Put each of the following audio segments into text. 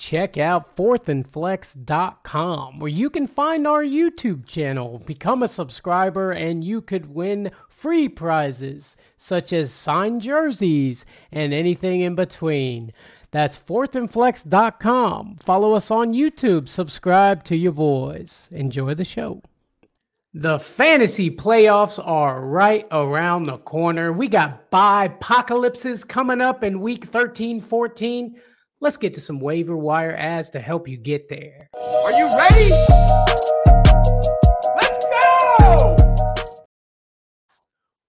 check out fourthandflex.com where you can find our YouTube channel, become a subscriber, and you could win free prizes such as signed jerseys and anything in between. That's fourthandflex.com. Follow us on YouTube, subscribe to your boys. Enjoy the show. The fantasy playoffs are right around the corner. We got bye apocalypses coming up in week 13, 14. Let's get to some waiver wire adds to help you get there. Are you ready? Let's go!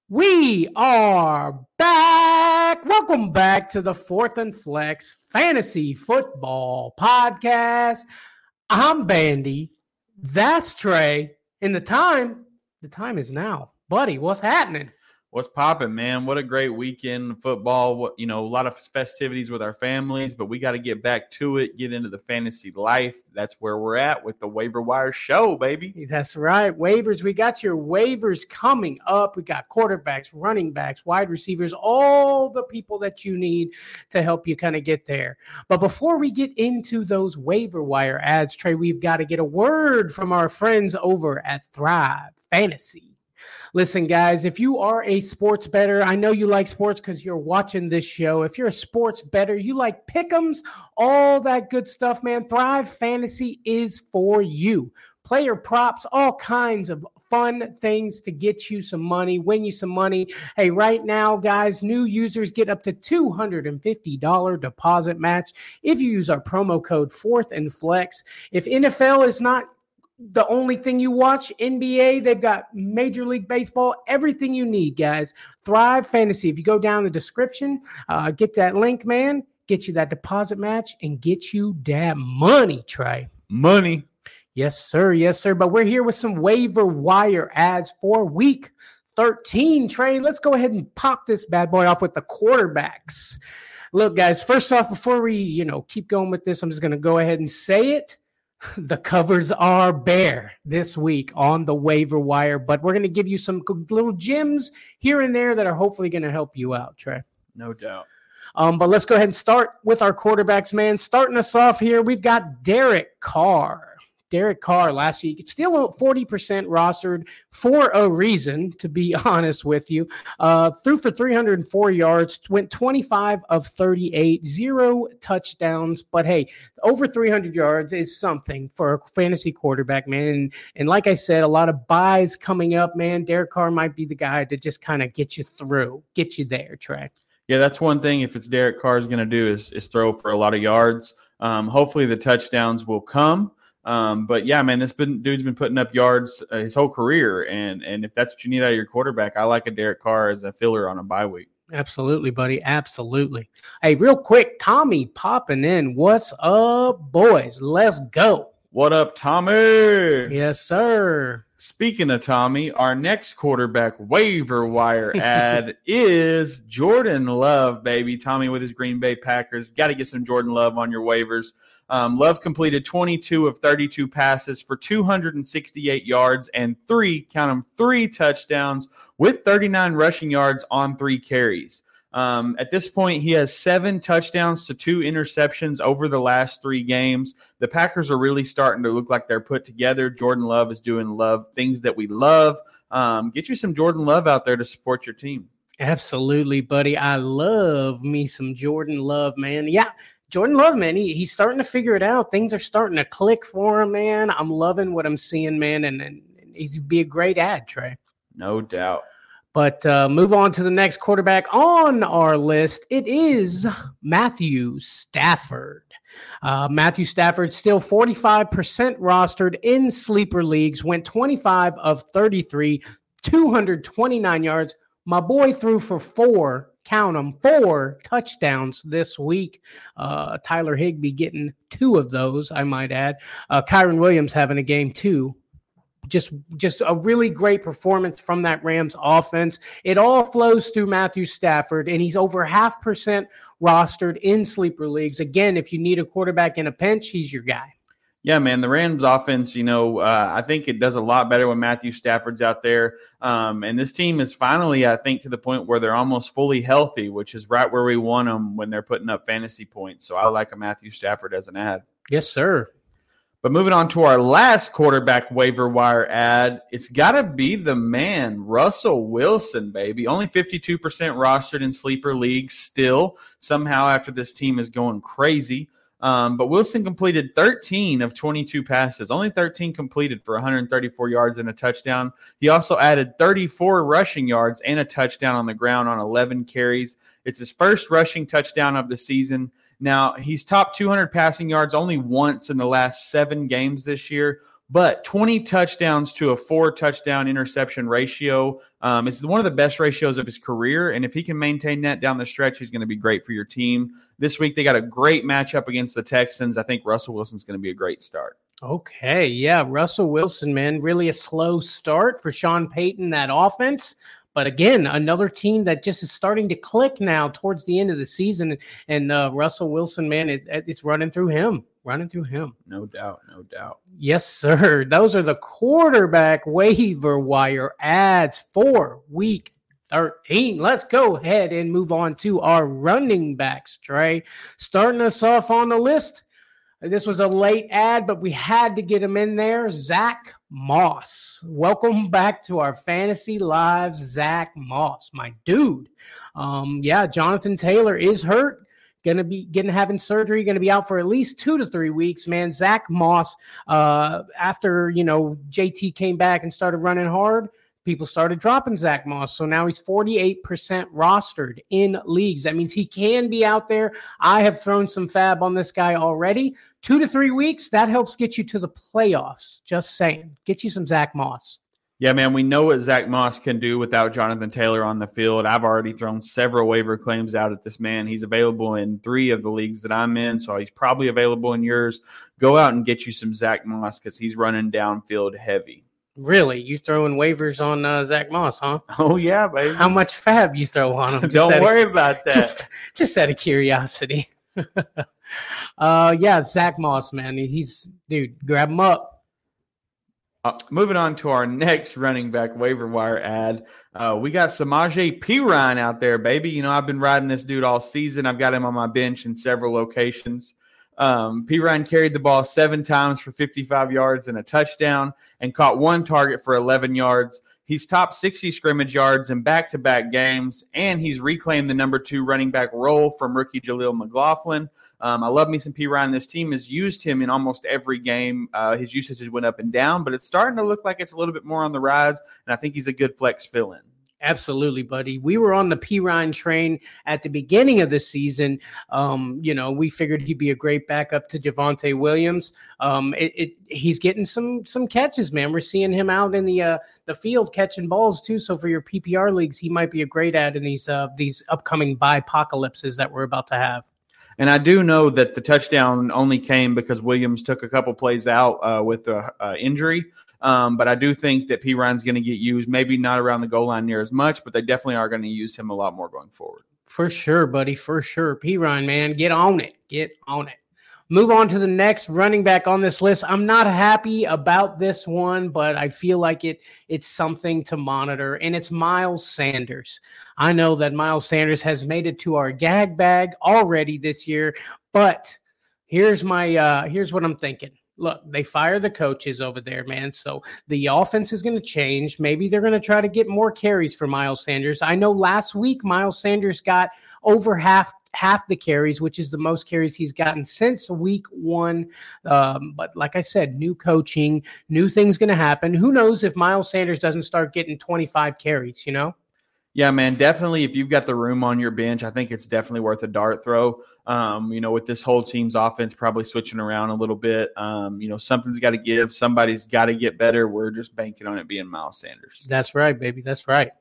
We are back. Welcome back to the Fourth and Flex Fantasy Football Podcast. I'm Bandy. That's Trey. And the time, the time is now. Buddy, what's happening? What's popping, man? What a great weekend football. What you know, a lot of festivities with our families, but we got to get back to it, get into the fantasy life. That's where we're at with the waiver wire show, baby. That's right. Waivers. We got your waivers coming up. We got quarterbacks, running backs, wide receivers, all the people that you need to help you kind of get there. But before we get into those waiver wire adds, Trey, we've got to get a word from our friends over at Thrive Fantasy. Listen, guys, if you are a sports bettor, I know you like sports because you're watching this show. If you're a sports bettor, you like pick'ems, all that good stuff, man. Thrive Fantasy is for you. Player props, all kinds of fun things to get you some money, win you some money. Hey, right now, guys, new users get up to $250 deposit match if you use our promo code Fourth and Flex. If NFL is not the only thing you watch NBA. They've got Major League Baseball, everything you need, guys. Thrive Fantasy. If you go down the description, uh, get that link, man. Get you that deposit match and get you that money, Trey. Money. Yes, sir. Yes, sir. But we're here with some waiver wire adds for week 13. Trey, let's go ahead and pop this bad boy off with the quarterbacks. Look, guys, first off, before we, you know, keep going with this, I'm just going to go ahead and say it the covers are bare this week on the waiver wire, but we're going to give you some little gems here and there that are hopefully going to help you out, Trey. No doubt. Um, but let's go ahead and start with our quarterbacks, man. Starting us off here, we've got Derek Carr. Derek Carr last week. Still 40% rostered for a reason, to be honest with you. Uh, threw for 304 yards, went 25 of 38, zero touchdowns. But hey, over 300 yards is something for a fantasy quarterback, man. And, and like I said, a lot of buys coming up, man. Derek Carr might be the guy to just kind of get you through, get you there, Trey. Yeah, that's one thing. If it's Derek Carr is going to do is, is throw for a lot of yards. Um, hopefully the touchdowns will come. Um, but yeah, man, this been, dude's been putting up yards uh, his whole career, and and if that's what you need out of your quarterback, I like a Derek Carr as a filler on a bye week. Absolutely, buddy. Absolutely. Hey, real quick, Tommy popping in. What's up, boys? Let's go. What up, Tommy? Yes, sir. Speaking of Tommy, our next quarterback waiver wire add is Jordan Love, baby. Tommy with his Green Bay Packers. Got to get some Jordan Love on your waivers. Um, Love completed 22 of 32 passes for 268 yards and three, count them, three touchdowns with 39 rushing yards on three carries. Um, at this point, he has seven touchdowns to two interceptions over the last three games. The Packers are really starting to look like they're put together. Jordan Love is doing love things that we love. Um, get you some Jordan Love out there to support your team. Absolutely, buddy. I love me some Jordan Love, man. Yeah, Jordan Love, man, he, he's starting to figure it out. Things are starting to click for him, man. I'm loving what I'm seeing, man, and, and he's be a great add, Trey. No doubt. But uh, move on to the next quarterback on our list. It is Matthew Stafford. Uh, Matthew Stafford still 45% rostered in sleeper leagues, went 25 of 33, 229 yards. My boy threw for four count them, four touchdowns this week. Uh, Tyler Higbee getting two of those, I might add. Uh, Kyren Williams having a game too. Just, just a really great performance from that Rams offense. It all flows through Matthew Stafford, and he's over half percent rostered in sleeper leagues. Again, if you need a quarterback in a pinch, he's your guy. Yeah, man, the Rams offense, you know, uh, I think it does a lot better when Matthew Stafford's out there. Um, and this team is finally, I think, to the point where they're almost fully healthy, which is right where we want them when they're putting up fantasy points. So I like a Matthew Stafford as an add. Yes, sir. But moving on to our last quarterback waiver wire add, it's got to be the man, Russell Wilson, baby. Only 52% rostered in sleeper leagues still, somehow after this team is going crazy. Um, but Wilson completed 13 of 22 passes, only 13 completed for 134 yards and a touchdown. He also added 34 rushing yards and a touchdown on the ground on 11 carries. It's his first rushing touchdown of the season. Now, he's top 200 passing yards only once in the last seven games this year, but 20 touchdowns to a four touchdown interception ratio. Um, it's one of the best ratios of his career. And if he can maintain that down the stretch, he's going to be great for your team. This week, they got a great matchup against the Texans. I think Russell Wilson's going to be a great start. Okay. Yeah. Russell Wilson, man, really a slow start for Sean Payton, that offense. But again, another team that just is starting to click now towards the end of the season. And uh, Russell Wilson, man, it, it's running through him running through him. No doubt, no doubt. Yes, sir. Those are the quarterback waiver wire adds for week 13. Let's go ahead and move on to our running backs, Trey. Starting us off on the list. This was a late add, but we had to get him in there. Zack Moss. Welcome back to our Fantasy Lives, Zack Moss, my dude. Um, yeah, Jonathan Taylor is hurt Gonna be getting having surgery, gonna be out for at least two to three weeks, man. Zack Moss, uh, after you know, JT came back and started running hard, people started dropping Zack Moss. So now he's 48% rostered in leagues. That means he can be out there. I have thrown some fab on this guy already. Two to three weeks, that helps get you to the playoffs. Just saying. Get you some Zack Moss. Yeah, man, we know what Zack Moss can do without Jonathan Taylor on the field. I've already thrown several waiver claims out at this man. He's available in three of the leagues that I'm in, so he's probably available in yours. Go out and get you some Zack Moss because he's running downfield heavy. Really, you throwing waivers on uh, Zack Moss, huh? Oh yeah, baby. How much fab you throw on him? Don't worry of, about that. Just, just out of curiosity. uh, yeah, Zack Moss, man. He's dude. Grab him up uh, moving on to our next running back waiver wire add, uh, we got Samaje Perine out there, baby. You know, I've been riding this dude all season. I've got him on my bench in several locations. Um, Perine carried the ball seven times for 55 yards and a touchdown and caught one target for 11 yards. He's top 60 scrimmage yards in back to back games, and he's reclaimed the number two running back role from rookie Jaleel McLaughlin. Um, I love me some Perine. This team has used him in almost every game. Uh, his usage has went up and down, but it's starting to look like it's a little bit more on the rise, and I think he's a good flex fill in. Absolutely, buddy. We were on the Perine train at the beginning of the season. Um, you know, we figured he'd be a great backup to Javonte Williams. Um, it, it, he's getting some some catches, man. We're seeing him out in the uh, the field catching balls too. So for your PPR leagues, he might be a great add in these uh, these upcoming apocalypses that we're about to have. And I do know that the touchdown only came because Williams took a couple plays out uh, with a uh, injury. Um, but I do think that Perine's going to get used, maybe not around the goal line near as much, but they definitely are going to use him a lot more going forward. For sure, buddy. For sure. Perine, man, get on it. Get on it. Move on to the next running back on this list. I'm not happy about this one, but I feel like it it's something to monitor, and it's Miles Sanders. I know that Miles Sanders has made it to our gag bag already this year, but here's my uh here's what I'm thinking look, they fire the coaches over there, man. So the offense is going to change. Maybe they're going to try to get more carries for Miles Sanders. I know last week Miles Sanders got over half half the carries, which is the most carries he's gotten since week one. Um, but like I said, new coaching, new things going to happen. Who knows if Miles Sanders doesn't start getting 25 carries, you know? Yeah, man, definitely. If you've got the room on your bench, I think it's definitely worth a dart throw. Um, you know, with this whole team's offense probably switching around a little bit, um, you know, something's got to give. Somebody's got to get better. We're just banking on it being Miles Sanders. That's right, baby. That's right.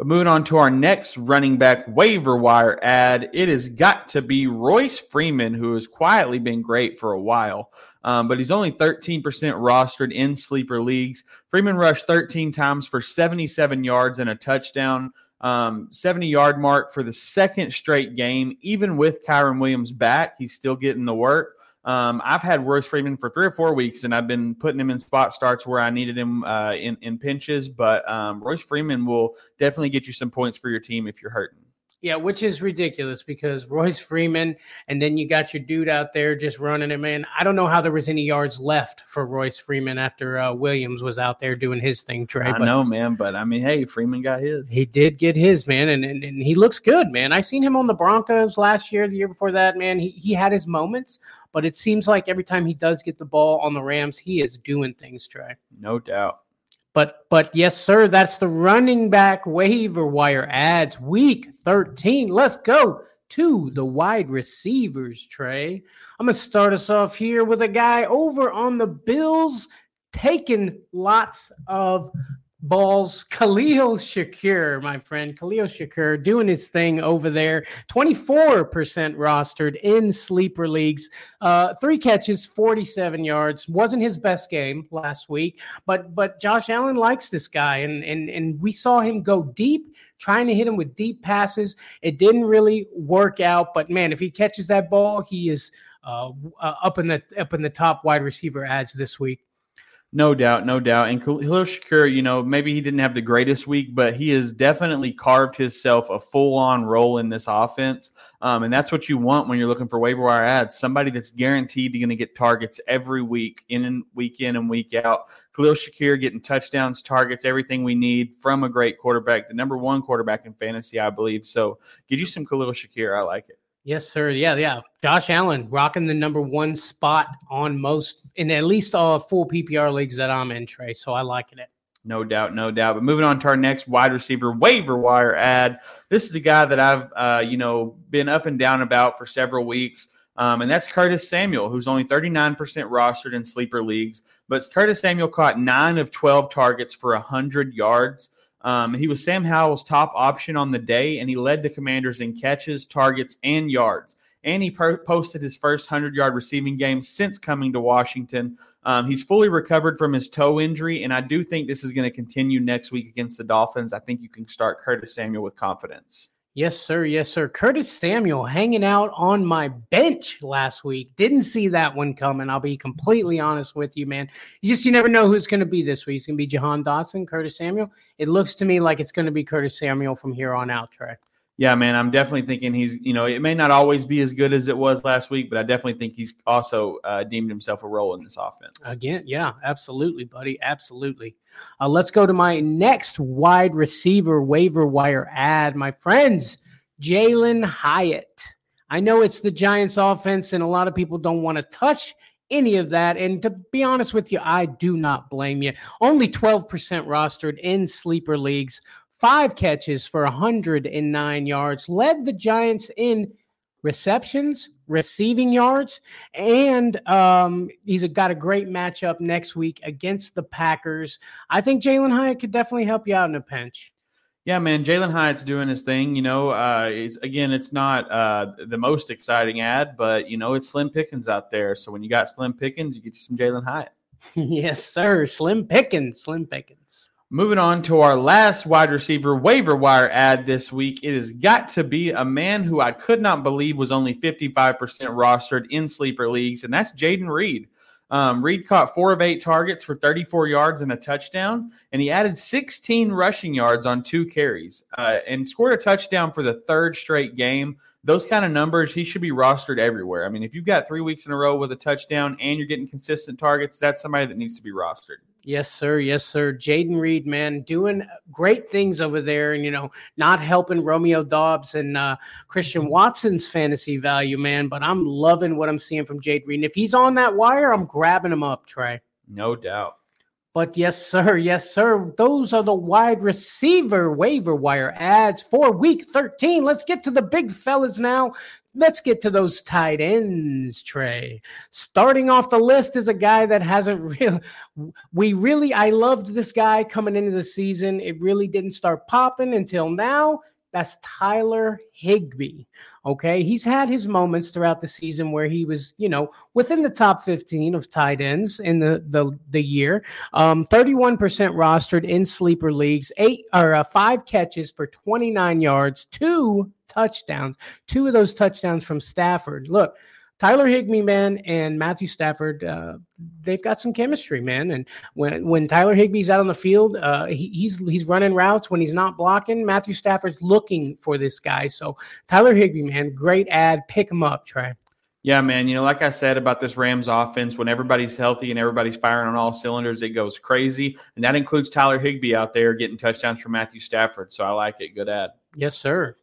But moving on to our next running back waiver wire add, it has got to be Royce Freeman, who has quietly been great for a while, um, but he's only 13% rostered in sleeper leagues. Freeman rushed 13 times for 77 yards and a touchdown, um, 70 yard mark for the second straight game. Even with Kyren Williams back, he's still getting the work. Um, I've had Royce Freeman for three or four weeks, and I've been putting him in spot starts where I needed him uh, in in pinches. But um, Royce Freeman will definitely get you some points for your team if you're hurting. Yeah, which is ridiculous because Royce Freeman, and then you got your dude out there just running it, man. I don't know how there was any yards left for Royce Freeman after uh, Williams was out there doing his thing, Trey. I know, man, but I mean, hey, Freeman got his. He did get his, man, and, and, and he looks good, man. I seen him on the Broncos last year, the year before that, man. He, he had his moments, but it seems like every time he does get the ball on the Rams, he is doing things, Trey. no doubt. But but yes, sir, that's the running back waiver wire adds week 13. Let's go to the wide receivers, Trey. I'm gonna start us off here with a guy over on the Bills taking lots of balls. Khalil Shakir, my friend. Khalil Shakir doing his thing over there. 24% rostered in sleeper leagues. Uh, three catches, 47 yards. Wasn't his best game last week, but but Josh Allen likes this guy, and and and we saw him go deep, trying to hit him with deep passes. It didn't really work out, but man, if he catches that ball, he is uh, uh, up in the up in the top wide receiver adds this week. No doubt, no doubt. And Khalil Shakir, you know, maybe he didn't have the greatest week, but he has definitely carved himself a full on role in this offense. Um, and that's what you want when you're looking for waiver wire adds. Somebody that's guaranteed going to get targets every week, in and week in and week out. Khalil Shakir getting touchdowns, targets, everything we need from a great quarterback, the number one quarterback in fantasy, I believe. So get you some Khalil Shakir. I like it. Yes, sir. Yeah, yeah. Josh Allen rocking the number one spot on most in at least all full PPR leagues that I'm in, Trey. So I like it. No doubt, no doubt. But moving on to our next wide receiver waiver wire add. This is a guy that I've, uh, you know, been up and down about for several weeks. Um, and that's Curtis Samuel, who's only 39% rostered in sleeper leagues. But Curtis Samuel caught nine of 12 targets for 100 yards. Um, he was Sam Howell's top option on the day, and he led the Commanders in catches, targets, and yards. And he per- posted his first 100 yard receiving game since coming to Washington. Um, he's fully recovered from his toe injury, and I do think this is going to continue next week against the Dolphins. I think you can start Curtis Samuel with confidence. Yes, sir. Yes, sir. Curtis Samuel hanging out on my bench last week. Didn't see that one coming. I'll be completely honest with you, man. You just you never know who's going to be this week. It's going to be Jahan Dotson, Curtis Samuel. It looks to me like it's going to be Curtis Samuel from here on out, Trey. Yeah, man, I'm definitely thinking he's, you know, it may not always be as good as it was last week, but I definitely think he's also uh, deemed himself a role in this offense. Again, yeah, absolutely, buddy. Absolutely. Uh, let's go to my next wide receiver waiver wire add, my friends. Jalin Hyatt. I know it's the Giants offense, and a lot of people don't want to touch any of that. And to be honest with you, I do not blame you. Only 12% rostered in sleeper leagues, five catches for 109 yards, led the Giants in receptions, receiving yards, and um, he's a, got a great matchup next week against the Packers. I think Jalin Hyatt could definitely help you out in a pinch. Yeah, man, Jalin Hyatt's doing his thing. You know, uh, it's again, it's not uh, the most exciting add, but you know, it's Slim Pickens out there. So when you got Slim Pickens, you get you some Jalin Hyatt. yes, sir. Slim Pickens. Slim Pickens. Moving on to our last wide receiver waiver wire add this week, it has got to be a man who I could not believe was only 55% rostered in sleeper leagues, and that's Jayden Reed. Um, Reed caught four of eight targets for 34 yards and a touchdown, and he added 16 rushing yards on two carries uh, and scored a touchdown for the third straight game. Those kind of numbers, he should be rostered everywhere. I mean, if you've got three weeks in a row with a touchdown and you're getting consistent targets, that's somebody that needs to be rostered. Yes, sir. Yes, sir. Jayden Reed, man, doing great things over there, and you know, not helping Romeo Doubs and uh, Christian Watson's fantasy value, man. But I'm loving what I'm seeing from Jayden Reed. And if he's on that wire, I'm grabbing him up, Trey. No doubt. But yes, sir. Yes, sir. Those are the wide receiver waiver wire adds for week 13. Let's get to the big fellas now. Let's get to those tight ends, Trey. Starting off the list is a guy that hasn't really, we really, I loved this guy coming into the season. It really didn't start popping until now. That's Tyler Higbee. Okay. He's had his moments throughout the season where he was, you know, within the top 15 of tight ends in the the, the year. Um, 31% rostered in sleeper leagues, eight or uh, five catches for 29 yards, two touchdowns, two of those touchdowns from Stafford. Look, Tyler Higbee, man, and Matthew Stafford, uh, they've got some chemistry, man. And when when Tyler Higbee's out on the field, uh, he, he's he's running routes. When he's not blocking, Matthew Stafford's looking for this guy. So Tyler Higbee, man, great add. Pick him up, Trey. Yeah, man. You know, like I said about this Rams offense, when everybody's healthy and everybody's firing on all cylinders, it goes crazy. And that includes Tyler Higbee out there getting touchdowns from Matthew Stafford. So I like it. Good add. Yes, sir.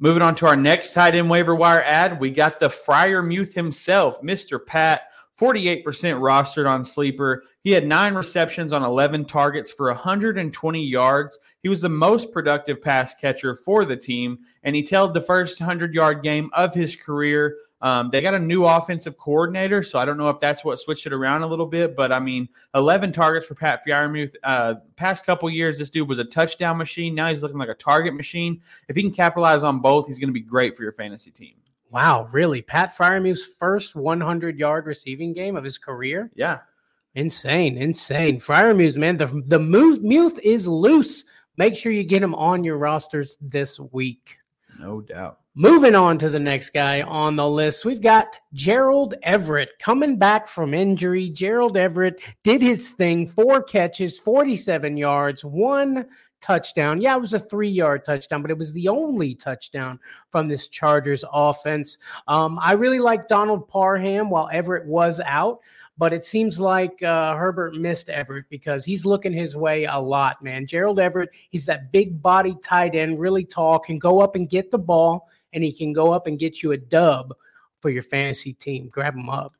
Moving on to our next tight end waiver wire add, we got the Freiermuth himself, Mr. Pat, 48% rostered on Sleeper. He had nine receptions on 11 targets for 120 yards. He was the most productive pass catcher for the team, and he tailed the first 100 yard game of his career. Um, they got a new offensive coordinator, so I don't know if that's what switched it around a little bit. But I mean, 11 targets for Pat Freiermuth. Uh, past couple years, this dude was a touchdown machine. Now he's looking like a target machine. If he can capitalize on both, he's going to be great for your fantasy team. Wow, really? Pat Freiermuth's first 100 yard receiving game of his career? Yeah. Insane, insane. Freiermuth, man, the, the Muth is loose. Make sure you get him on your rosters this week. No doubt. Moving on to the next guy on the list, we've got Gerald Everett coming back from injury. Gerald Everett did his thing, four catches, 47 yards, one touchdown. Yeah, it was a three yard touchdown, but it was the only touchdown from this Chargers offense. Um, I really like Donald Parham while Everett was out. But it seems like uh, Herbert missed Everett because he's looking his way a lot, man. Gerald Everett, he's that big body tight end, really tall, can go up and get the ball, and he can go up and get you a dub for your fantasy team. Grab him up.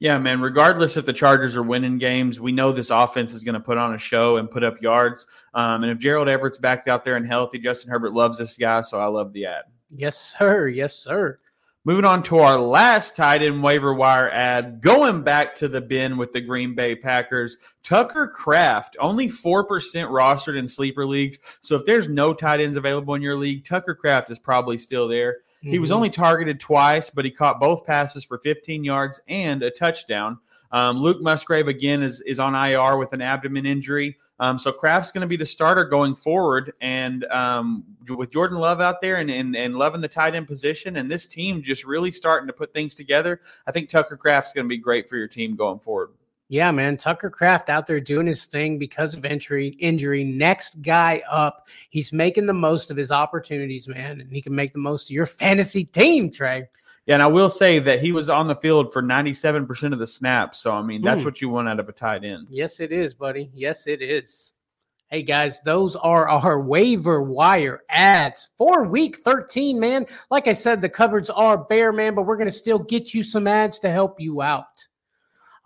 Yeah, man. Regardless if the Chargers are winning games, we know this offense is going to put on a show and put up yards. Um, and if Gerald Everett's back out there and healthy, Justin Herbert loves this guy, so I love the add. Yes, sir. Yes, sir. Moving on to our last tight end waiver wire add, going back to the bin with the Green Bay Packers. Tucker Kraft, only 4% rostered in sleeper leagues. So if there's no tight ends available in your league, Tucker Kraft is probably still there. Mm-hmm. He was mm-hmm. only targeted twice, but he caught both passes for 15 yards and a touchdown. Um, Luke Musgrave, again, is, is on IR with an abdomen injury. Um, so Kraft's going to be the starter going forward, and um, with Jordan Love out there and, and and loving the tight end position, and this team just really starting to put things together, I think Tucker Kraft's going to be great for your team going forward. Yeah, man, Tucker Kraft out there doing his thing because of injury. Injury. Next guy up, he's making the most of his opportunities, man, and he can make the most of your fantasy team, Trey. Yeah, and I will say that he was on the field for 97% of the snaps. So, I mean, that's mm. what you want out of a tight end. Yes, it is, buddy. Yes, it is. Hey, guys, those are our waiver wire adds for week 13, man. Like I said, the cupboards are bare, man, but we're going to still get you some adds to help you out.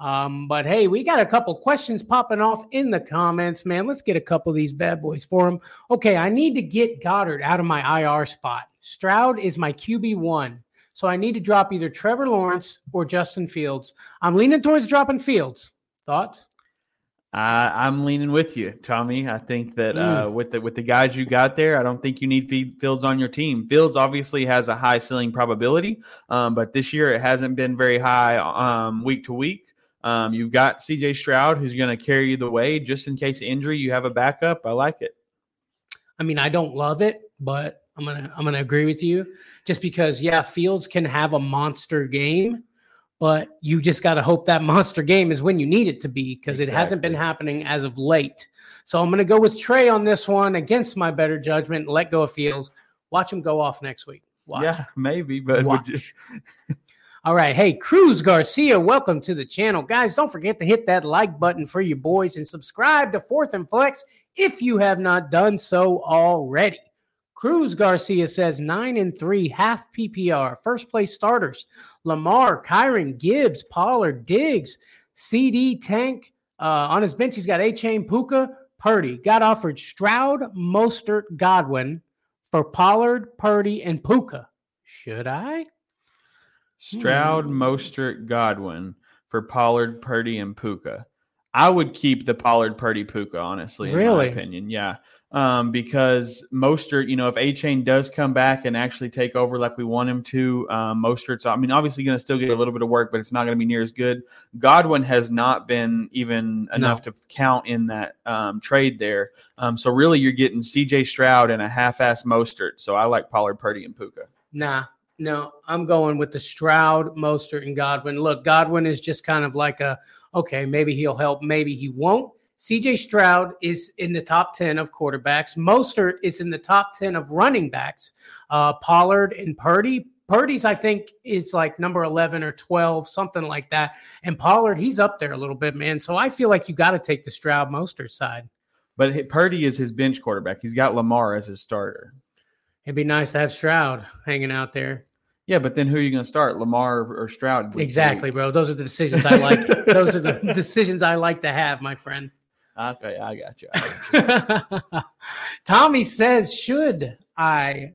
Um, but hey, we got a couple questions popping off in the comments, man. Let's get a couple of these bad boys for them. Okay, I need to get Goedert out of my IR spot. Stroud is my QB1. So I need to drop either Trevor Lawrence or Justin Fields. I'm leaning towards dropping Fields. Thoughts? Uh, I'm leaning with you, Tommy. I think that uh, mm. uh, with the with the guys you got there, I don't think you need Fields on your team. Fields obviously has a high ceiling probability, um, but this year it hasn't been very high um, week to week. Um, you've got C.J. Stroud who's going to carry you the way just in case injury. You have a backup. I like it. I mean, I don't love it, but I'm gonna I'm gonna agree with you, just because yeah, Fields can have a monster game, but you just got to hope that monster game is when you need it to be because exactly. it hasn't been happening as of late. So I'm gonna go with Trey on this one against my better judgment. Let go of Fields. Watch him go off next week. Watch. Yeah, maybe, but Watch. All right. Hey, Cruz Garcia, welcome to the channel. Guys, don't forget to hit that like button for you boys and subscribe to Fourth and Flex if you have not done so already. Cruz Garcia says nine and three, half PPR. First place starters Lamar, Kyren, Gibbs, Pollard, Diggs, CD, Tank. Uh, on his bench, he's got Achane, Puka, Purdy. Got offered Stroud, Mostert, Godwin for Pollard, Purdy, and Puka. Should I? Stroud, hmm. Mostert, Godwin for Pollard, Purdy, and Puka. I would keep the Pollard, Purdy, Puka, honestly, in really? my opinion. Yeah um, because Mostert, you know, if Achane does come back and actually take over like we want him to, um, Mostert's, I mean, obviously going to still get a little bit of work, but it's not going to be near as good. Godwin has not been even enough no. to count in that um, trade there. Um, so really, you're getting C.J. Stroud and a half-ass Mostert. So I like Pollard, Purdy, and Puka. Nah, No, I'm going with the Stroud, Mostert, and Godwin. Look, Godwin is just kind of like a okay, maybe he'll help, maybe he won't. CJ Stroud is in the top 10 of quarterbacks. Mostert is in the top 10 of running backs. Uh, Pollard and Purdy. Purdy's, I think, is like number 11 or 12, something like that. And Pollard, he's up there a little bit, man. So I feel like you got to take the Stroud Mostert side. But Purdy is his bench quarterback. He's got Lamar as his starter. It'd be nice to have Stroud hanging out there. Yeah, but then who are you going to start, Lamar or Stroud? Exactly, bro. Those are the decisions I like. Those are the decisions I like to have, my friend. Okay, I got you. I got you. Tommy says, should I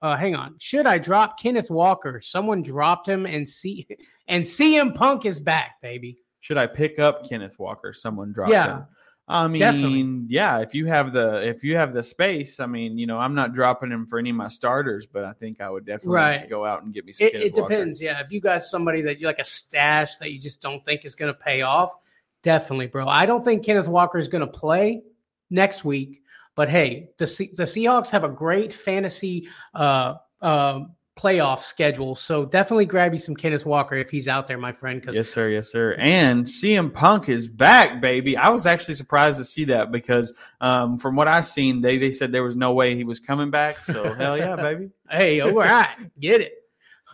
uh hang on, should I drop Kenneth Walker? Someone dropped him and see and CM Punk is back, baby. Should I pick up Kenneth Walker? Someone dropped Yeah, him. I mean, definitely. yeah. If you have the if you have the space, I mean, you know, I'm not dropping him for any of my starters, but I think I would definitely Right. go out and get me some. It, it depends. Yeah. If you got somebody that you like a stash that you just don't think is gonna pay off, definitely, bro. I don't think Kenneth Walker is gonna play next week. But hey, the Se- the Seahawks have a great fantasy uh uh playoff schedule. So definitely grab you some Kenneth Walker if he's out there, my friend. Because Yes, sir. Yes, sir. And CM Punk is back, baby. I was actually surprised to see that because um, from what I've seen, they they said there was no way he was coming back. So hell yeah, baby. Hey, all right, get it.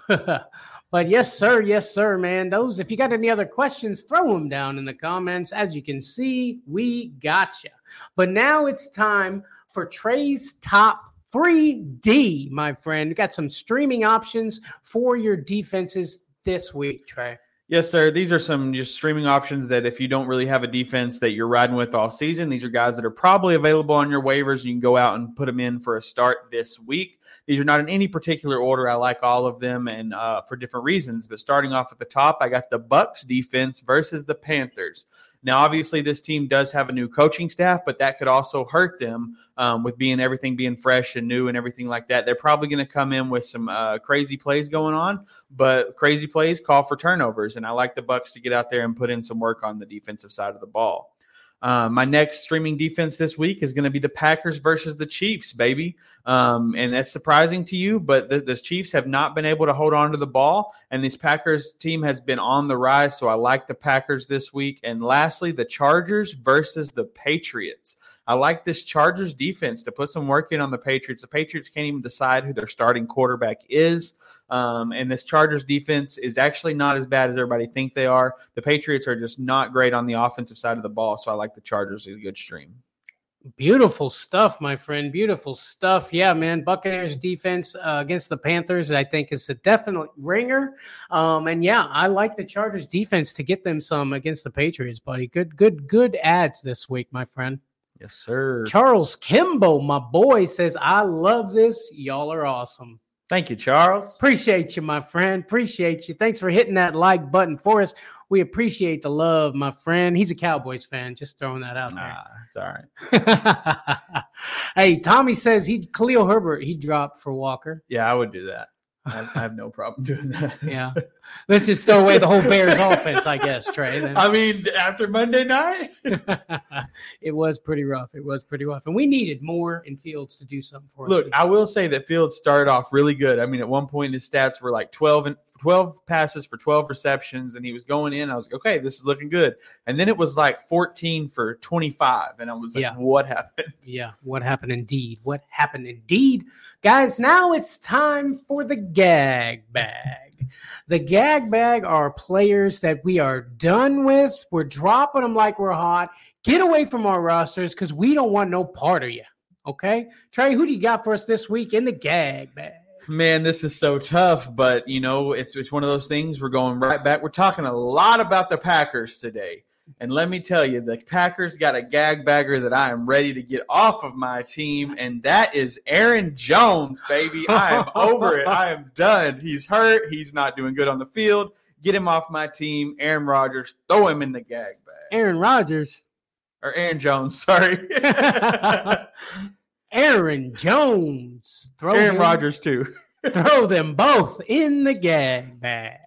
but yes, sir, yes, sir, man. Those, if you got any other questions, throw them down in the comments. As you can see, we gotcha. But now it's time for Trey's top 3D, my friend. We got some streaming options for your defenses this week, Trey. Yes, sir. These are some just streaming options that if you don't really have a defense that you're riding with all season, these are guys that are probably available on your waivers. You can go out and put them in for a start this week. These are not in any particular order. I like all of them and uh, for different reasons. But starting off at the top, I got the Bucs defense versus the Panthers. Now, obviously, this team does have a new coaching staff, but that could also hurt them um, with being everything being fresh and new and everything like that. They're probably going to come in with some uh, crazy plays going on, but crazy plays call for turnovers, and I like the Bucs to get out there and put in some work on the defensive side of the ball. Uh, my next streaming defense this week is going to be the Packers versus the Chiefs, baby. Um, and that's surprising to you, but the, the Chiefs have not been able to hold on to the ball, and this Packers team has been on the rise. So I like the Packers this week. And lastly, the Chargers versus the Patriots. I like this Chargers defense to put some work in on the Patriots. The Patriots can't even decide who their starting quarterback is. Um, and this Chargers defense is actually not as bad as everybody think they are. The Patriots are just not great on the offensive side of the ball, so I like the Chargers as a good stream. Beautiful stuff, my friend. Beautiful stuff. Yeah, man. Buccaneers defense uh, against the Panthers, I think, is a definite ringer. Um, and yeah, I like the Chargers defense to get them some against the Patriots, buddy. Good, good, good adds this week, my friend. Yes, sir. Charles Kimbo, my boy, says, I love this. Y'all are awesome. Thank you, Charles. Appreciate you, my friend. Appreciate you. Thanks for hitting that like button for us. We appreciate the love, my friend. He's a Cowboys fan. Just throwing that out there. Nah, it's all right. hey, Tommy says he Khalil Herbert he dropped for Walker. Yeah, I would do that. I, I have no problem doing that. Yeah, let's just throw away the whole Bears offense, I guess, Trey. then. I mean, after Monday night, it was pretty rough. It was pretty rough, and we needed more in Fields to do something for us. look, I will say that Fields started off really good. I mean, at one point his stats were like 12 and 12 passes for 12 receptions, and he was going in. I was like, okay, this is looking good. And then it was like 14 for 25, and I was like, Yeah. what happened? Yeah, what happened indeed? What happened indeed? Guys, now it's time for the gag bag. The gag bag are players that we are done with. We're dropping them like we're hot. Get away from our rosters because we don't want no part of you. Okay? Trey, who do you got for us this week in the gag bag? Man, this is so tough, but you know, it's it's one of those things. We're going right back. We're talking a lot about the Packers today. And let me tell you, the Packers got a gag bagger that I am ready to get off of my team, and that is Aaron Jones, baby. I am over it. I am done. He's hurt. He's not doing good on the field. Get him off my team. Aaron Rodgers, throw him in the gag bag. Aaron Rodgers. Or Aaron Jones, sorry. Aaron Jones. Throw Aaron him- Rodgers, too. Throw them both in the gag bag.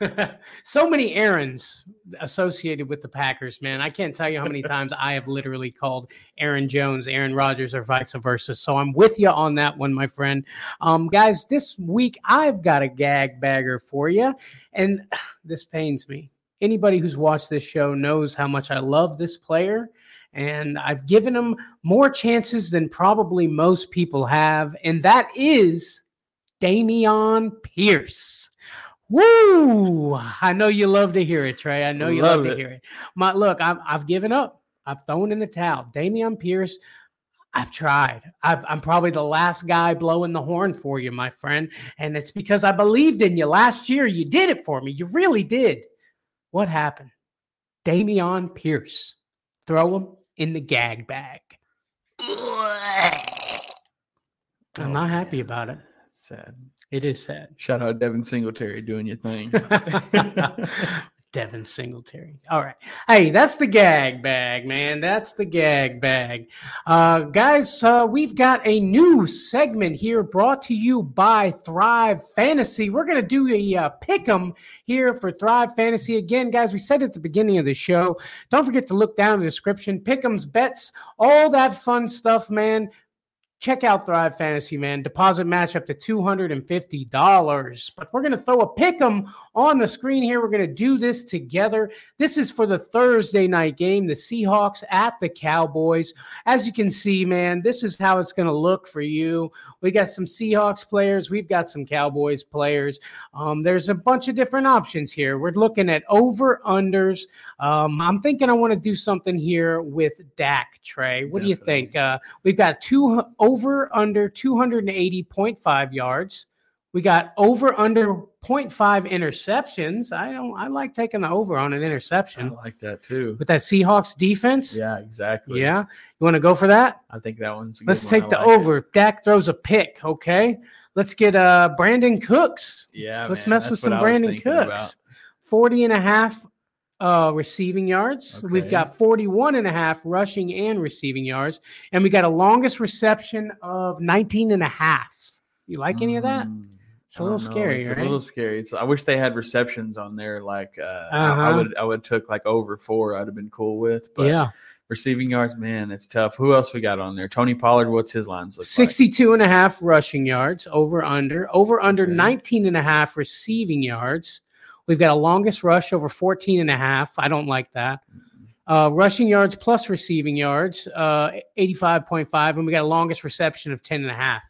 so many errands associated with the Packers, man. I can't tell you how many times I have literally called Aaron Jones, Aaron Rodgers, or vice versa. So I'm with you on that one, my friend. Um, guys, this week I've got a gag bagger for you, and this pains me. Anybody who's watched this show knows how much I love this player. And I've given him more chances than probably most people have. And that is Dameon Pierce. Woo! I know you love to hear it, Trey. I know you love, Love to hear it. My look, I've, I've given up. I've thrown in the towel. Dameon Pierce, I've tried. I've, I'm probably the last guy blowing the horn for you, my friend. And it's because I believed in you last year. You did it for me. You really did. What happened? Dameon Pierce. Throw him in the gag bag. I'm not oh, happy about it. Sad. It is sad. Shout out Devin Singletary doing your thing. Devin Singletary. All right. Hey, that's the gag bag, man. That's the gag bag. Uh, guys, uh, we've got a new segment here brought to you by Thrive Fantasy. We're going to do a uh, pick 'em here for Thrive Fantasy. Again, guys, we said at the beginning of the show, don't forget to look down in the description. Pick 'em's bets, all that fun stuff, man check out Thrive Fantasy, man. Deposit match up to $250. But we're going to throw a pick 'em on the screen here. We're going to do this together. This is for the Thursday night game, the Seahawks at the Cowboys. As you can see, man, this is how it's going to look for you. We got some Seahawks players, we've got some Cowboys players. Um, there's a bunch of different options here. We're looking at over unders. Um, I'm thinking I want to do something here with Dak, Trey. What do you think? Uh, We've got two over under 280.5 yards. We got over under 0.5 interceptions. I don't I like taking the over on an interception. I like that too. with that Seahawks defense. Yeah, exactly. Yeah. You want to go for that? I think that one's a good Let's take the like it. over. Dak throws a pick, okay? Let's get uh Brandin Cooks. Yeah, Let's man, mess with some Brandin Cooks. about. 40 and a half uh, receiving yards. We've got 41 and a half rushing and receiving yards. And we got a longest reception of 19 and a half. You like any of that? Mm, It's a little scary, It's right? a little scary. It's, I wish they had receptions on there. Like uh, I, I Uh-huh. would, I would took like over four. I'd have been cool with. But yeah. receiving yards, man, it's tough. Who else we got on there? Tony Pollard. What's his lines look 62 and a half rushing yards over under. Over under Okay. 19 and a half receiving yards. We've got a longest rush over 14 and a half. I don't like that. Uh, rushing yards plus receiving yards, uh, 85.5. And we got a longest reception of 10 and a half.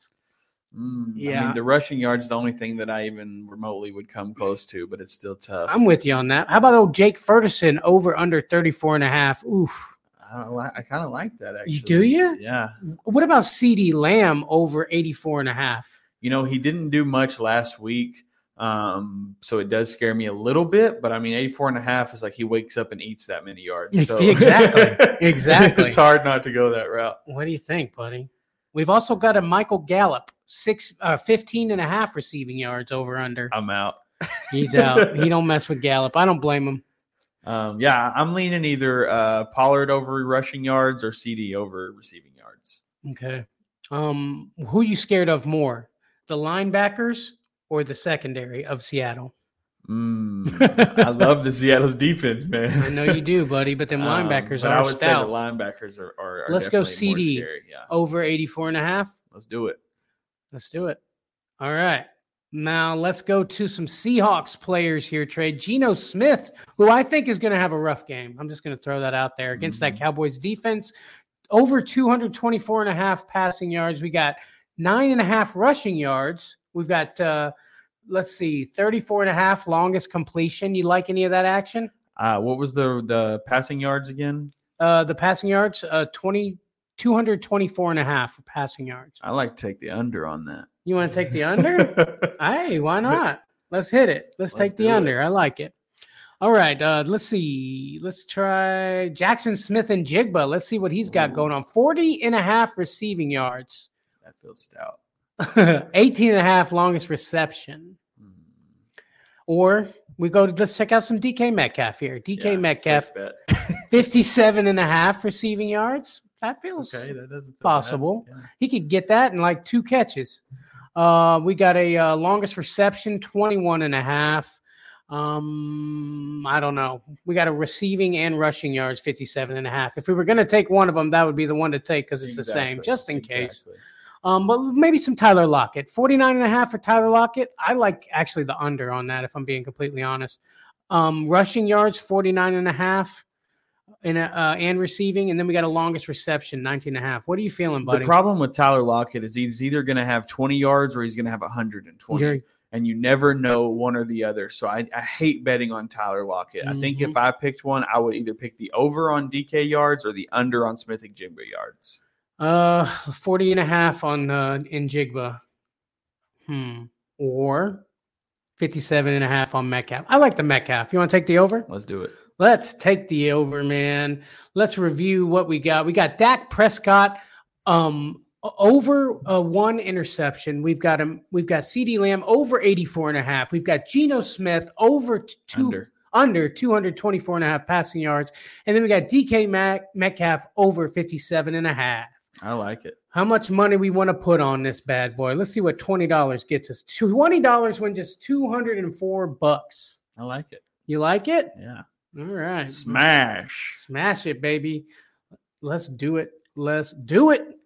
Mm, I Yeah. mean, the rushing yards is the only thing that I even remotely would come close to, but it's still tough. I'm with you on that. How about old Jake Ferguson over under 34 and a half? Oof. I, li- I kind of like that actually. You do you? Yeah. What about CD Lamb over 84 and a half? You know, he didn't do much last week. Um, so it does scare me a little bit, but I mean, 84 and a half is like he wakes up and eats that many yards. So Exactly. Exactly. it's hard not to go that route. What do you think, buddy? We've also got a Michael Gallup, six, uh, 15 and a half receiving yards over under. I'm out. He's out. he don't mess with Gallup. I don't blame him. Um, yeah, I'm leaning either uh, Pollard over rushing yards or CD over receiving yards. Okay. Um, who you scared of more, the linebackers or the secondary of Seattle? Mm, I love the Seattle's defense, man. I know you do, buddy, but them Um, linebackers but are I would say the linebackers are. are, are Let's go CD. Scary. Yeah, over 84 and a half. let's do it. Let's do it. All right. Now let's go to some Seahawks players here, Trey. Geno Smith, who I think is going to have a rough game. I'm just going to throw that out there against that Mhm. Cowboys defense. Over 224 and a half passing yards. We got nine and a half rushing yards. We've got, uh, let's see, 34 and a half longest completion. You like any of that action? Uh, what was the the passing yards again? Uh, the passing yards, uh, 20, 224 and a half for passing yards. I like to take the under on that. You want to take the under? Hey, why not? Let's hit it. Let's, Let's take the do it. under. I like it. All right. Uh, let's see. Let's try Jaxon Smith-Njigba. Let's see what he's got Ooh. going on. 40 and a half receiving yards, that feels stout. 18 and a half longest reception. Mm. Or we go to, let's check out some DK Metcalf here. DK Yeah, Metcalf, safe 57 and a half receiving yards. That feels okay, that doesn't feel bad. possible. Yeah. He could get that in like two catches. Uh, we got a uh, longest reception, 21 and a half. Um, I don't know. We got a receiving and rushing yards, 57 and a half. If we were going to take one of them, that would be the one to take because it's the same, just in case. Um, but maybe some Tyler Lockett. 49 and a half for Tyler Lockett. I like actually the under on that, if I'm being completely honest. Um, rushing yards, 49 and a half in a, uh, and receiving. And then we got a longest reception, 19 and a half. What are you feeling, buddy? The problem with Tyler Lockett is he's either going to have 20 yards or he's going to have 120. You're- and you never know one or the other. So I, I hate betting on Tyler Lockett. I think if I picked one, I would either pick the over on DK yards or the under on Smith-Njigba yards. Uh, 40 and a half on uh, Njigba. Hmm. Or 57 and a half on Metcalf. I like the Metcalf. You want to take the over? Let's do it. Let's take the over, man. Let's review what we got. We got Dak Prescott um over uh, one interception. We've got him we've got CeeDee Lamb over 84 and a half. We've got Geno Smith over two Under. under 224 and a half passing yards. And then we got DK Mac, Metcalf over 57 and a half. I like it. How much money we want to put on this bad boy? Let's see what twenty dollars gets us. Twenty dollars win just two hundred and four bucks. I like it. You like it? Yeah. All right, Smash. smash it, baby. Let's do it. Let's do it.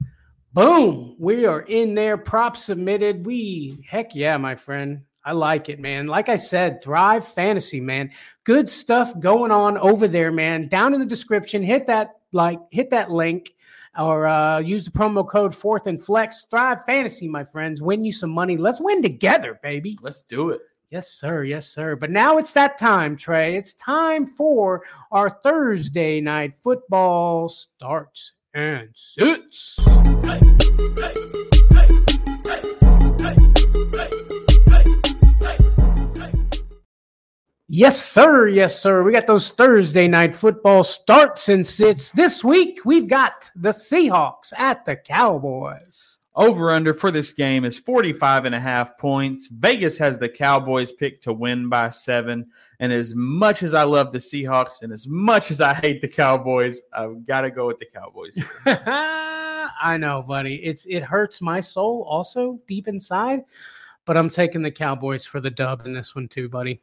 Boom. We are in there. Prop submitted. We heck yeah, my friend. I like it, man. Like I said, Thrive Fantasy, man. Good stuff going on over there, man. Down in the description, hit that like, hit that link, or uh, use the promo code Fourth and Flex. Thrive Fantasy, my friends. Win you some money. Let's win together, baby. Let's do it. Yes, sir. Yes, sir. But now it's that time, Trey. It's time for our Thursday night football starts and sits. Yes, sir. Yes, sir. We got those Thursday night football starts and sits. This week, we've got the Seahawks at the Cowboys. Over under for this game is 45 and a half points. Vegas has the Cowboys picked to win by seven. And as much as I love the Seahawks and as much as I hate the Cowboys, I've got to go with the Cowboys. I know, buddy. It's it hurts my soul also deep inside, but I'm taking the Cowboys for the dub in this one too, buddy.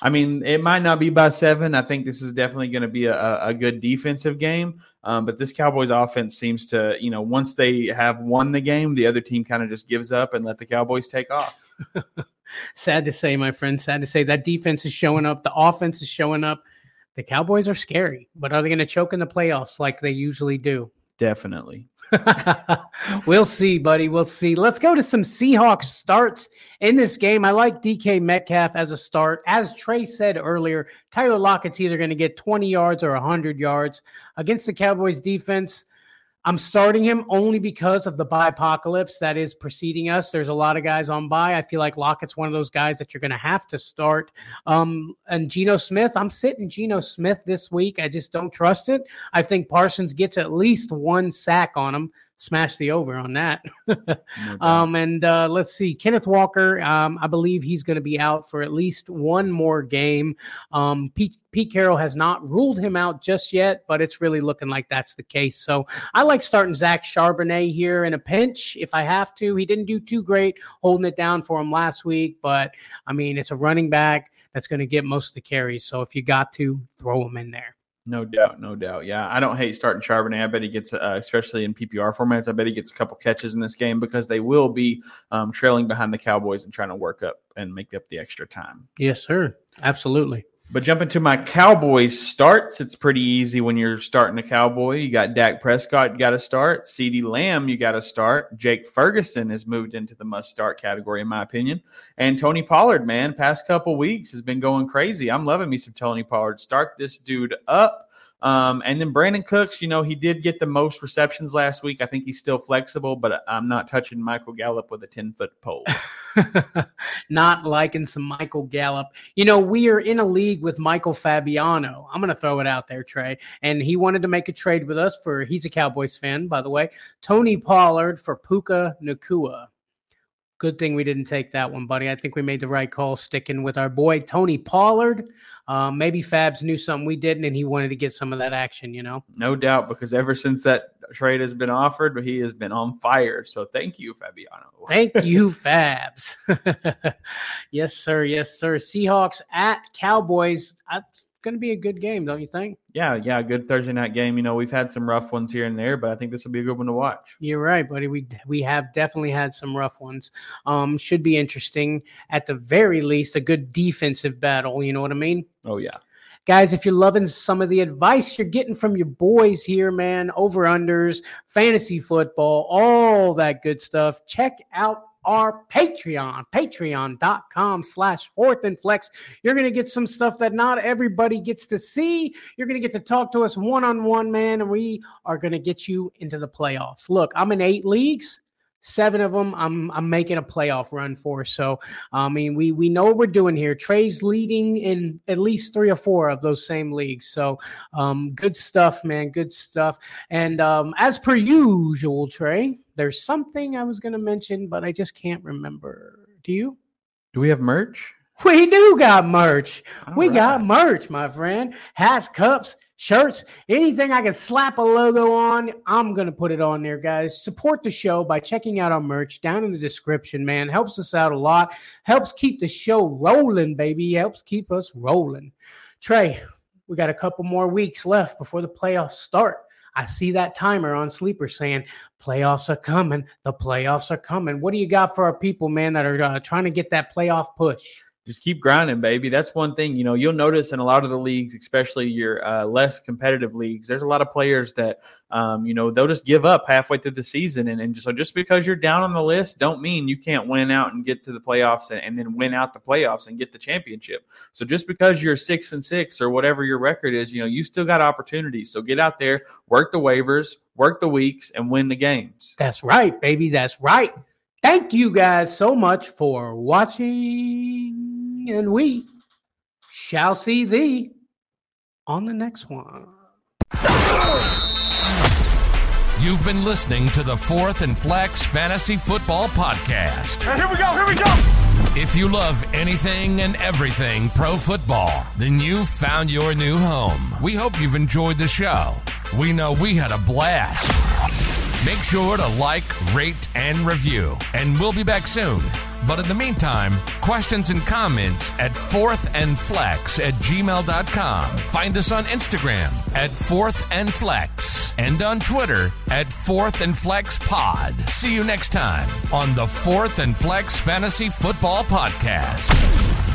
I mean, it might not be by seven. I think this is definitely going to be a, a- good defensive game. Um, but this Cowboys offense seems to, you know, once they have won the game, the other team kind of just gives up and let the Cowboys take off. Sad to say, my friend. Sad to say that defense is showing up. The offense is showing up. The Cowboys are scary, but are they going to choke in the playoffs like they usually do? Definitely. we'll see, buddy. We'll see. Let's go to some Seahawks starts in this game. I like DK Metcalf as a start. As Trey said earlier, Tyler Lockett's either going to get 20 yards or 100 yards against the Cowboys defense. I'm starting him only because of the apocalypse that is preceding us. There's a lot of guys on bye. I feel like Lockett's one of those guys that you're going to have to start. Um, and Geno Smith, I'm sitting Geno Smith this week. I just don't trust it. I think Parsons gets at least one sack on him. Smash the over on that. Um, and uh, let's see, Kenneth Walker. Um, I believe he's going to be out for at least one more game. Um, Pete, Pete Carroll has not ruled him out just yet, but it's really looking like that's the case. So I like starting Zach Charbonnet here in a pinch if I have to. He didn't do too great holding it down for him last week, but I mean, it's a running back that's going to get most of the carries. So if you got to, throw him in there. No doubt, no doubt. Yeah, I don't hate starting Charbonnet. I bet he gets, uh, especially in PPR formats, I bet he gets a couple catches in this game because they will be um, trailing behind the Cowboys and trying to work up and make up the extra time. Yes, sir. Absolutely. But jumping to my Cowboys starts, it's pretty easy when you're starting a Cowboy. You got Dak Prescott, you got to start. CeeDee Lamb, you got to start. Jake Ferguson has moved into the must start category, in my opinion. And Tony Pollard, man, past couple weeks has been going crazy. I'm loving me some Tony Pollard. Start this dude up. Um, and then Brandin Cooks, you know, he did get the most receptions last week. I think he's still flexible, but I'm not touching Michael Gallup with a 10 foot pole. not liking some Michael Gallup. You know, we are in a league with Michael Fabiano. I'm going to throw it out there, Trey. And he wanted to make a trade with us for, he's a Cowboys fan, by the way, Tony Pollard for Puka Nacua. Good thing we didn't take that one, buddy. I think we made the right call sticking with our boy Tony Pollard. Um, maybe Fabs knew something we didn't, and he wanted to get some of that action, you know? No doubt, because ever since that trade has been offered, he has been on fire. So thank you, Fabiano. Thank you, Fabs. yes, sir. Yes, sir. Seahawks at Cowboys. It's going to be a good game, don't you think? Yeah, yeah. Good Thursday night game. You know, we've had some rough ones here and there, but I think this will be a good one to watch. You're right, buddy. We we have definitely had some rough ones. Um, should be interesting. At the very least, a good defensive battle. You know what I mean? Oh yeah. Guys, if you're loving some of the advice you're getting from your boys here, man, over unders, fantasy football, all that good stuff, check out our Patreon, patreon.com slash fourth and flex. You're going to get some stuff that not everybody gets to see. You're going to get to talk to us one on one, man, and we are going to get you into the playoffs. Look, I'm in eight leagues. Seven of them, I'm I'm making a playoff run for. So I mean, we we know what we're doing here. Trey's leading in at least three or four of those same leagues. So um, good stuff, man. Good stuff. And um, as per usual, Trey, there's something I was going to mention, but I just can't remember. Do you? Do we have merch? We do got merch. All we got merch, my friend. Hats, cups, shirts, anything I can slap a logo on, I'm going to put it on there, guys. Support the show by checking out our merch down in the description, man. Helps us out a lot. Helps keep the show rolling, baby. Helps keep us rolling. Trey, we got a couple more weeks left before the playoffs start. I see that timer on Sleeper saying playoffs are coming. The playoffs are coming. What do you got for our people, man, that are uh, trying to get that playoff push? Just keep grinding, baby. That's one thing. You know, you'll notice in a lot of the leagues, especially your uh, less competitive leagues, there's a lot of players that, um, you know, they'll just give up halfway through the season. And, and so just because you're down on the list, don't mean you can't win out and get to the playoffs and, and then win out the playoffs and get the championship. So just because you're six and six or whatever your record is, you know, you still got opportunities. So get out there, work the waivers, work the weeks, and win the games. That's right, baby. That's right. Thank you guys so much for watching, and we shall see thee on the next one. You've been listening to the Fourth and Flex Fantasy Football Podcast. Here we go, here we go. If you love anything and everything pro football, then you've found your new home. We hope you've enjoyed the show. We know we had a blast. Make sure to like, rate, and review, and we'll be back soon. But in the meantime, questions and comments at fourthandflex at gmail.com. Find us on Instagram at fourth and on Twitter at fourth and flex pod. See you next time on the Fourth and Flex Fantasy Football Podcast.